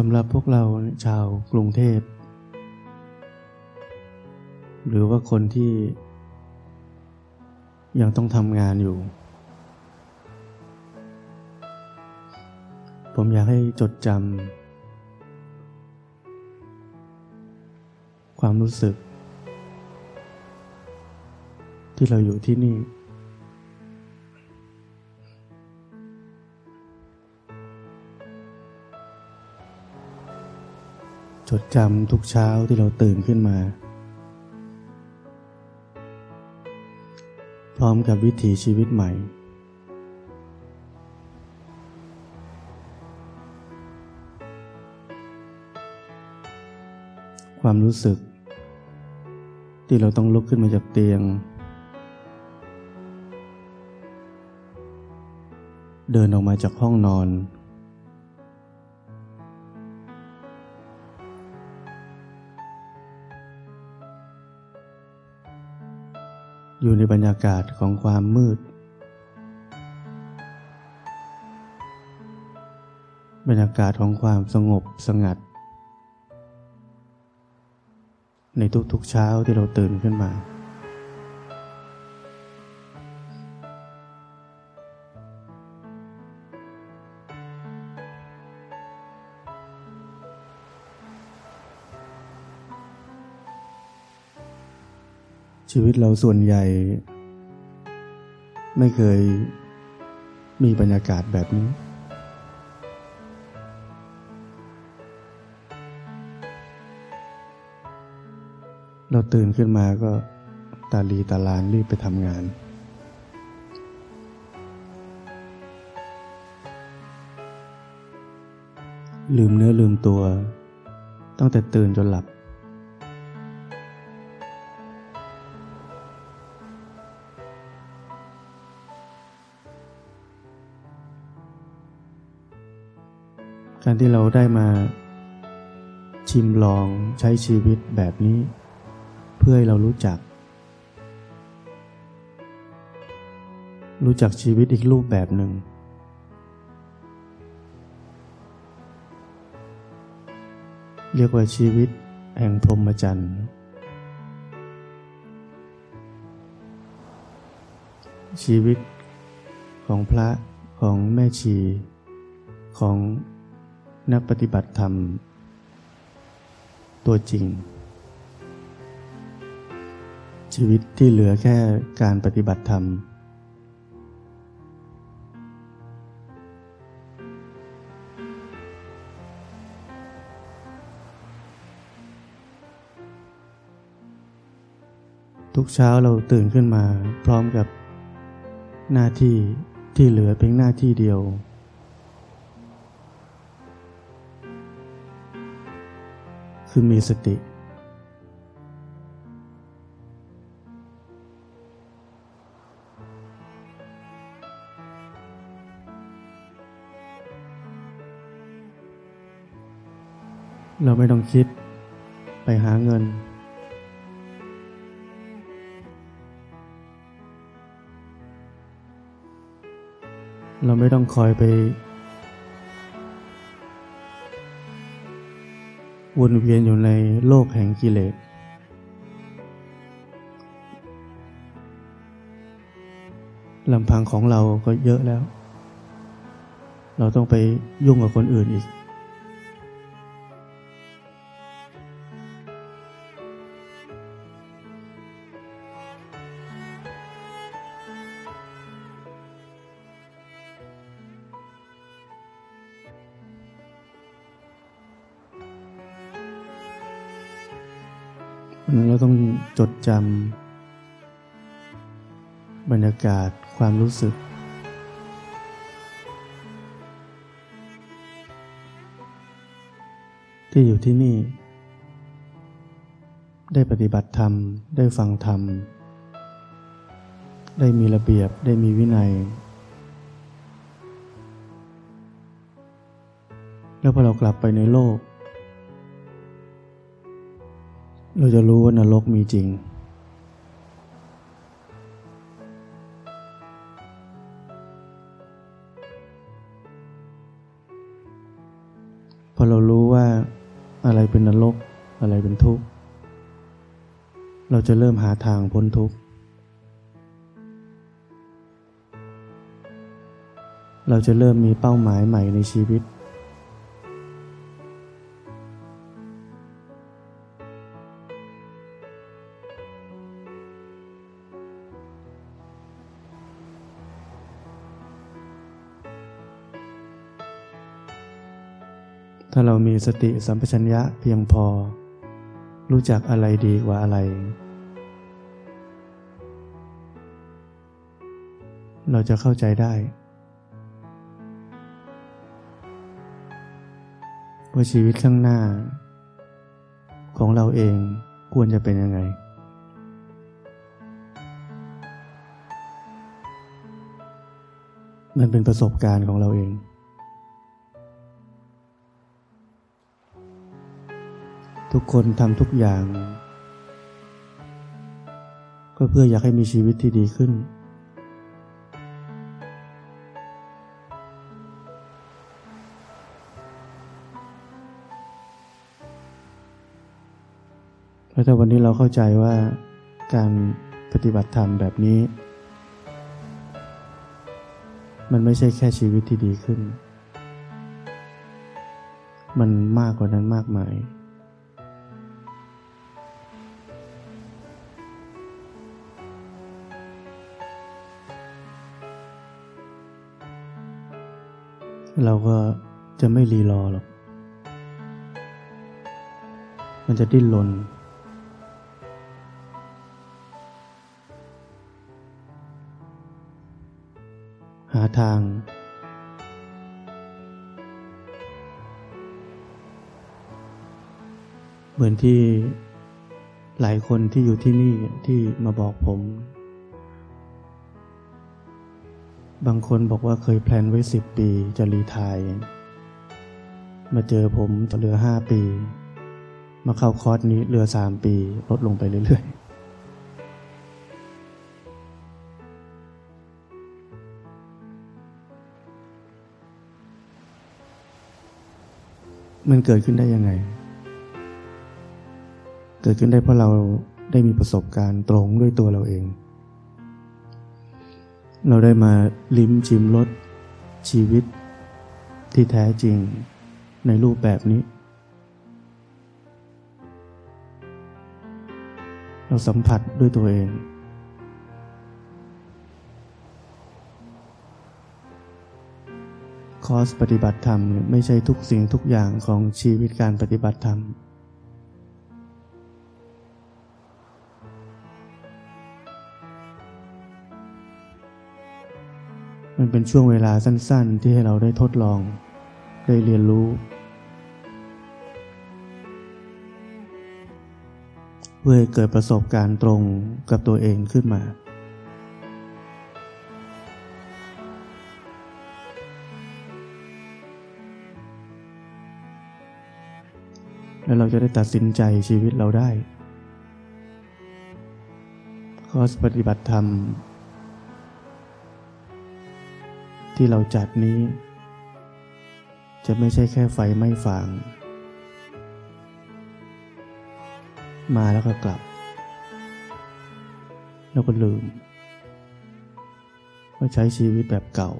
สำหรับพวกเราชาวกรุงเทพ หรือว่าคนที่ยังต้องทำงานอยู่ ผมอยากให้จดจำความรู้สึก ที่เราอยู่ที่นี่ จดจำทุกเช้าที่เราตื่นขึ้นมา พร้อมกับวิถีชีวิตใหม่ ความรู้สึก ที่เราต้องลุกขึ้นมาจากเตียง เดินออกมาจากห้องนอน อยู่ในบรรยากาศของความมืด บรรยากาศของความสงบสงัด ในทุกๆเช้าที่เราตื่นขึ้นมา ชีวิตเราส่วนใหญ่ ไม่เคยมีบรรยากาศแบบนี้ เราตื่นขึ้นมาก็ตาลีตาลานรีบไปทำงาน ลืมเนื้อลืมตัว ตั้งแต่ตื่นจนหลับ การที่เราได้มาชิมลองใช้ชีวิตแบบนี้ เพื่อให้เรารู้จัก รู้จักชีวิตอีกรูปแบบหนึ่ง เรียกว่าชีวิตแห่งพรหมจรรย์ชีวิตของพระของแม่ชีของ นักปฏิบัติธรรม ตัวจริง ชีวิตที่เหลือแค่การปฏิบัติธรรม ทุกเช้าเราตื่นขึ้นมาพร้อมกับหน้าที่ที่เหลือเพียงหน้าที่เดียว คือมีสติ เราไม่ต้องคิดไปหาเงิน เราไม่ต้องคอยไป วนเวียนอยู่ในโลกแห่งกิเลส ลำพังของเราก็เยอะแล้ว เราต้องไปยุ่งกับคนอื่นอีก จดจำบรรยากาศความรู้สึก ที่อยู่ที่นี่ ได้ปฏิบัติธรรม ได้ฟังธรรม ได้มีระเบียบได้มีวินัย แล้วพอเรากลับไปในโลก เราจะรู้ว่านรกมีจริง พอเรารู้ว่าอะไรเป็นนรก อะไรเป็นทุกข์ เราจะเริ่มหาทางพ้นทุกข์ เราจะเริ่มมีเป้าหมายใหม่ในชีวิต ถ้าเรามีสติสัมปชัญญะเพียงพอ รู้จักอะไรดีกว่าอะไร เราจะเข้าใจได้ว่าชีวิตข้างหน้า ของเราเองควรจะเป็นยังไง มันเป็นประสบการณ์ของเราเอง ทุกคนทำทุกอย่าง ก็เพื่ออยากให้มีชีวิตที่ดีขึ้น แล้วถ้าวันนี้เราเข้าใจว่าการปฏิบัติธรรมแบบนี้ มันไม่ใช่แค่ชีวิตที่ดีขึ้น มันมากกว่านั้นมากมาย เราก็จะไม่รีรอหรอก มันจะดิ้นรนหาทาง เหมือนที่หลายคนที่อยู่ที่นี่ที่มาบอกผม บางคนบอกว่าเคยแพลนไว้สิบปีจะรีทาย มาเจอผมตเหลือห้าปี มาเข้าคอร์สนี้เหลือสามปี ลดลงไปเรื่อยๆมันเกิดขึ้นได้ยังไง เกิดขึ้นได้เพราะเราได้มีประสบการณ์ตรงด้วยตัวเราเอง เราได้มาลิ้มชิมรสชีวิตที่แท้จริงในรูปแบบนี้ เราสัมผัสด้วยตัวเอง คอสปฏิบัติธรรมไม่ใช่ทุกสิ่งทุกอย่างของชีวิตการปฏิบัติธรรม มันเป็นช่วงเวลาสั้น ๆ ที่ให้เราได้ทดลอง ได้เรียนรู้ เพื่อเกิดประสบการณ์ตรงกับตัวเองขึ้นมา แล้วเราจะได้ตัดสินใจชีวิตเราได้ คอสปฏิบัติธรรม ที่เราจัดนี้ จะไม่ใช่แค่ไฟไม่ฟาง มาแล้วก็กลับ แล้วก็ลืม ว่าใช้ชีวิตแบบเก่า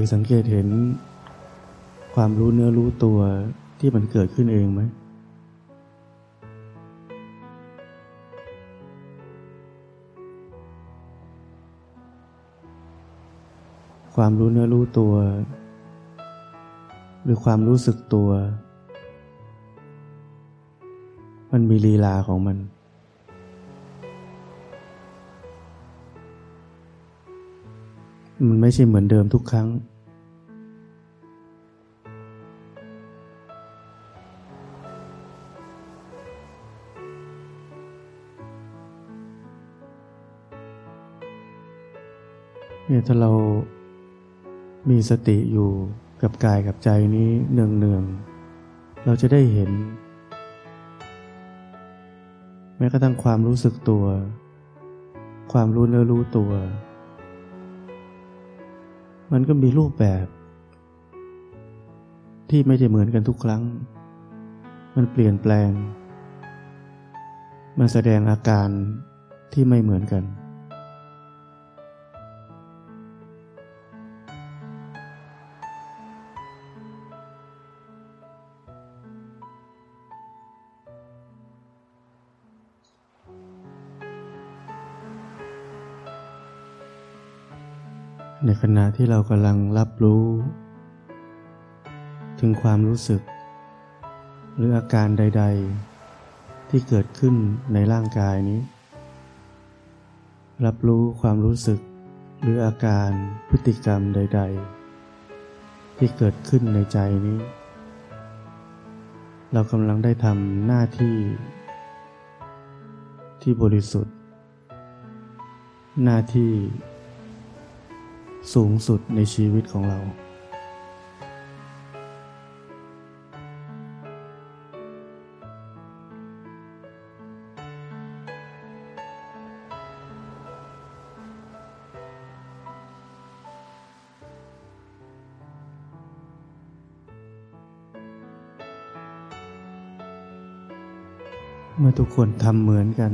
ยสังเกตเห็นความรู้เนื้อรู้ตัวที่มันเกิดขึ้นเองไหม ความรู้เนื้อรู้ตัว หรือความรู้สึกตัว มันมีลีลาของมัน มันไม่ใช่เหมือนเดิมทุกครั้ง เนี่ยถ้าเรามีสติอยู่กับกายกับใจนี้เนืองเเราจะได้เห็น แม้กระทั่งความรู้สึกตัว ความรู้เนื้อรู้ตัว มันก็มีรูปแบบ ที่ไม่ได้เหมือนกันทุกครั้ง มันเปลี่ยนแปลง มันแสดงอาการที่ไม่เหมือนกัน ในขณะที่เรากำลังรับรู้ ถึงความรู้สึก หรืออาการใด ๆ ที่เกิดขึ้นในร่างกายนี้ รับรู้ความรู้สึก หรืออาการพฤติกรรมใด ๆ ที่เกิดขึ้นในใจนี้ เรากำลังได้ทำหน้าที่ ที่บริสุทธิ์ หน้าที่ สูงสุดในชีวิตของเรา เมื่อทุกคนทำเหมือนกัน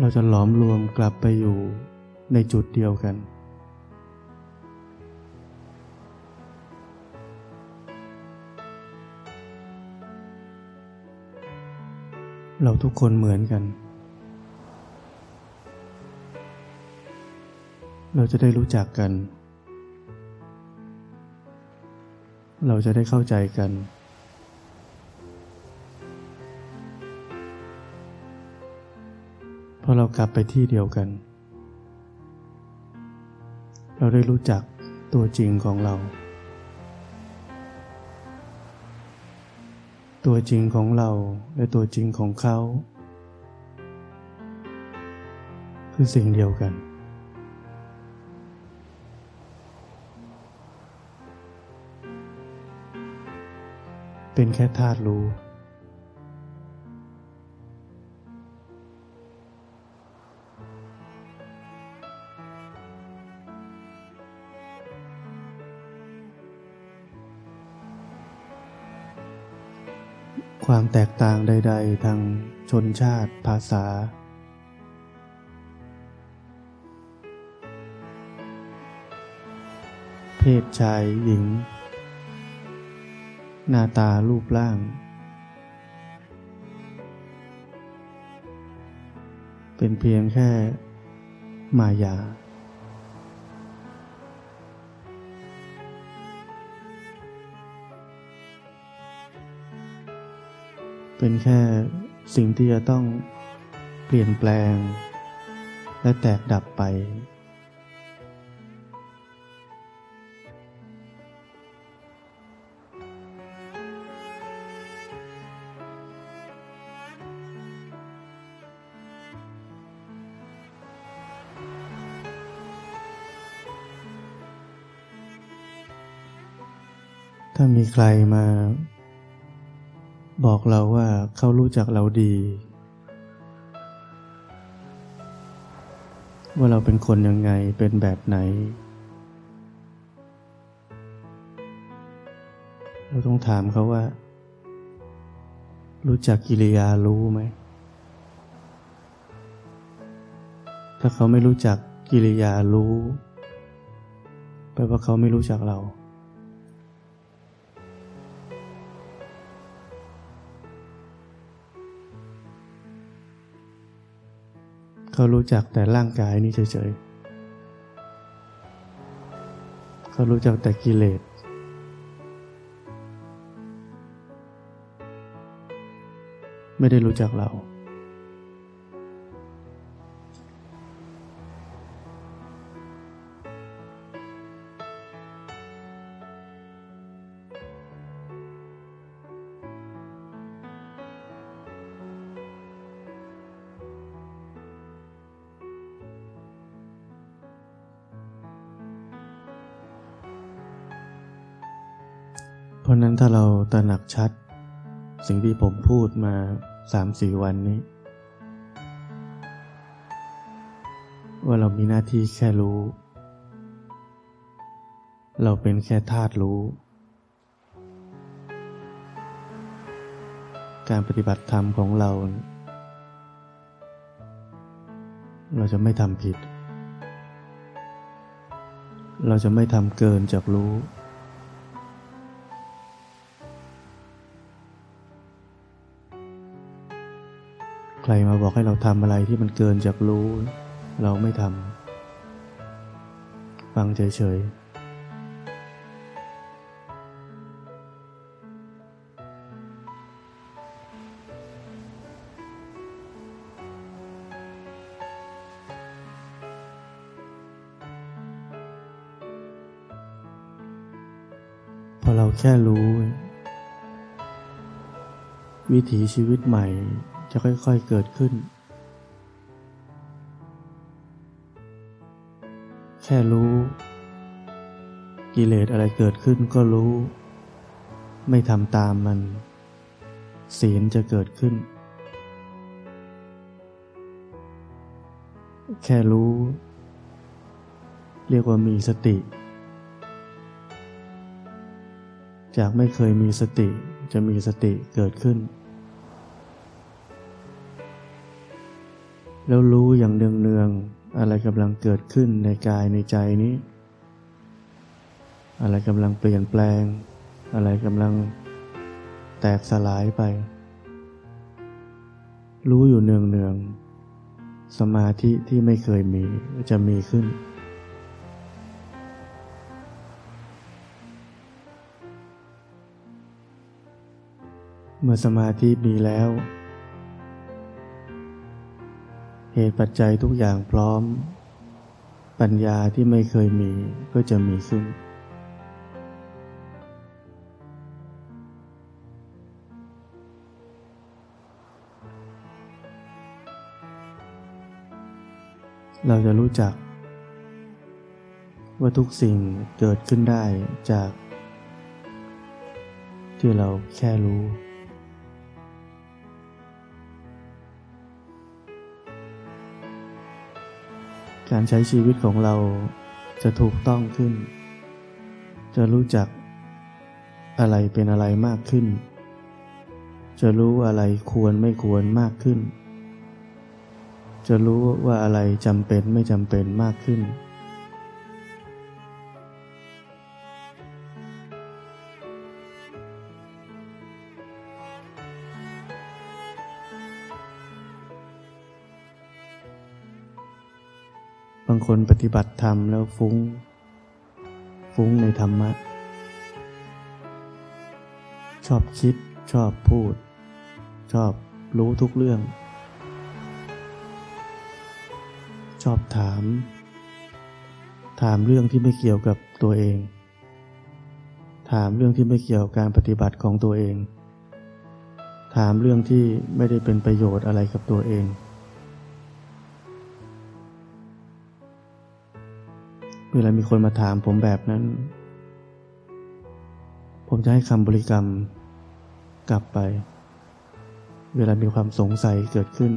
เราจะหลอมรวมกลับไปอยู่ในจุดเดียวกัน เราทุกคนเหมือนกัน เราจะได้รู้จักกัน เราจะได้เข้าใจกัน ราะเรากลับไปที่เดียวกัน เราได้รู้จักตัวจริงของเรา ตัวจริงของเราและตัวจริงของเขา คือสิ่งเดียวกัน เป็นแค่ธาตุรู้ ความแตกต่างใด ๆ ทางชนชาติภาษา เพศชายหญิง หน้าตารูปร่าง เป็นเพียงแค่มายา เป็นแค่สิ่งที่จะต้องเปลี่ยนแปลง และแตกดับไป ถ้ามีใครมา บอกเราว่าเขารู้จักเราดี ว่าเราเป็นคนยังไงเป็นแบบไหน เราต้องถามเขาว่า รู้จักกิริยารู้ไหม ถ้าเขาไม่รู้จักกิริยารู้แปลว่าเขาไม่รู้จักเรา เขารู้จักแต่ร่างกายนี้เฉยๆเขารู้จักแต่กิเลสไม่ได้รู้จักเรา ราะนั้นถ้าเราตระหนักชัด สิ่งที่ผมพูดมาสามสี่วันนี้ ว่าเรามีหน้าที่แค่รู้ เราเป็นแค่ธาตุรู้ การปฏิบัติธรรมของเรา เราจะไม่ทำผิด เราจะไม่ทำเกินจากรู้ รมาบอกให้เราทำอะไรที่มันเกินจากรู้ เราไม่ทำฟังเฉยๆพอเราแค่รู้ วิถีชีวิตใหม่ จะค่อยๆเกิดขึ้น แค่รู้ กิเลสอะไรเกิดขึ้นก็รู้ ไม่ทำตามมัน ศีลจะเกิดขึ้น แค่รู้ เรียกว่ามีสติ จากไม่เคยมีสติจะมีสติเกิดขึ้น แล้วรู้อย่างเนืองๆอะไรกำลังเกิดขึ้นในกายในใจนี้ อะไรกำลังเปลี่ยนแปลง อะไรกำลังแตกสลายไป รู้อยู่เนืองๆสมาธิที่ไม่เคยมีจะมีขึ้นเมื่อสมาธิมีแล้ว เหตุปัจจัยทุกอย่างพร้อม ปัญญาที่ไม่เคยมีก็จะมีขึ้น เราจะรู้จัก ว่าทุกสิ่งเกิดขึ้นได้จาก ที่เราแค่รู้ การใช้ชีวิตของเราจะถูกต้องขึ้น จะรู้จักอะไรเป็นอะไรมากขึ้น จะรู้อะไรควรไม่ควรมากขึ้น จะรู้ว่าอะไรจำเป็นไม่จำเป็นมากขึ้นางคนปฏิบัติธรรมแล้วฟุง้ง ฟุ้งในธรรมะ ชอบคิด ชอบพูด ชอบรู้ทุกเรื่อง ชอบถาม ถามเรื่องที่ไม่เกี่ยวกับตัวเอง ถามเรื่องที่ไม่เกี่ยวกับการปฏิบัติของตัวเอง ถามเรื่องที่ไม่ได้เป็นประโยชน์อะไรกับตัวเอง เวลามีคนมาถามผมแบบนั้น ผมจะให้คำบริกรรมกลับไป เวลามีความสงสัยเกิดขึ้น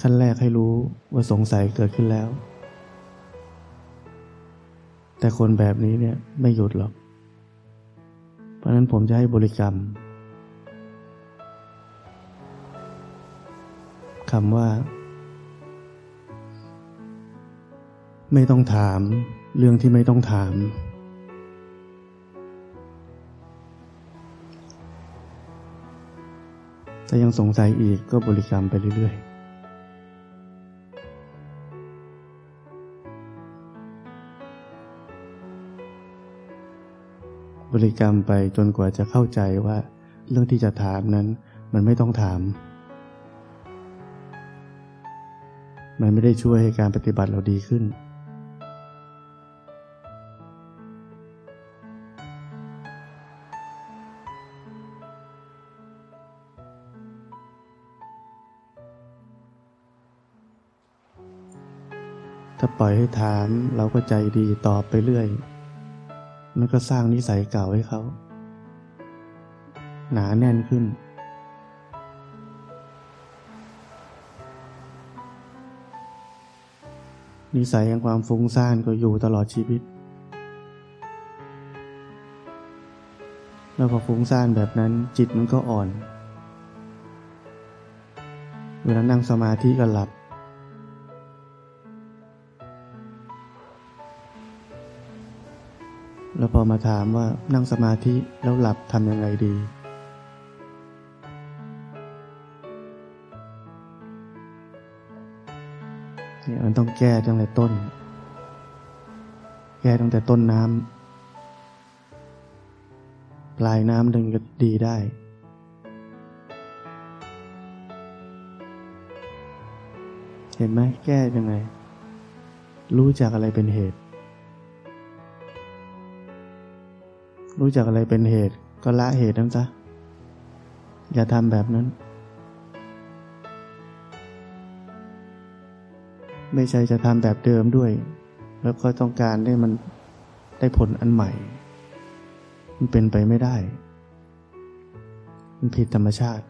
ขั้นแรกให้รู้ว่าสงสัยเกิดขึ้นแล้ว แต่คนแบบนี้เนี่ยไม่หยุดหรอก เพราะนั้นผมจะให้บริกรรมคำว่า ไม่ต้องถาม เรื่องที่ไม่ต้องถาม ถ้ายังสงสัยอีกก็บริกรรมไปเรื่อยๆบริกรรมไปจนกว่าจะเข้าใจว่าเรื่องที่จะถามนั้น มันไม่ต้องถาม มันไม่ได้ช่วยให้การปฏิบัติเราดีขึ้น ถ้าปล่อยให้ถามเราก็ใจดีตอบไปเรื่อย มันก็สร้างนิสัยเก่าให้เขา หนาแน่นขึ้น นิสัยแห่งความฟุ้งซ่านก็อยู่ตลอดชีวิต แล้วพอฟุ้งซ่านแบบนั้นจิตมันก็อ่อน เวลานั่งสมาธิก็หลับ แล้วพอมาถามว่านั่งสมาธิแล้วหลับทำยังไงดี เนี่ยมันต้องแก้ตั้งแต่ต้น แก้ตั้งแต่ต้นน้ำปลายน้ำถึงจะดีได้เห็นไหมแก้ยังไง รู้จักอะไรเป็นเหตุ รู้จักอะไรเป็นเหตุ ก็ละเหตุนั้นซะ อย่าทำแบบนั้น ไม่ใช่จะทำแบบเดิมด้วย แล้วก็ต้องการให้มันได้ผลอันใหม่ มันเป็นไปไม่ได้ มันผิดธรรมชาติ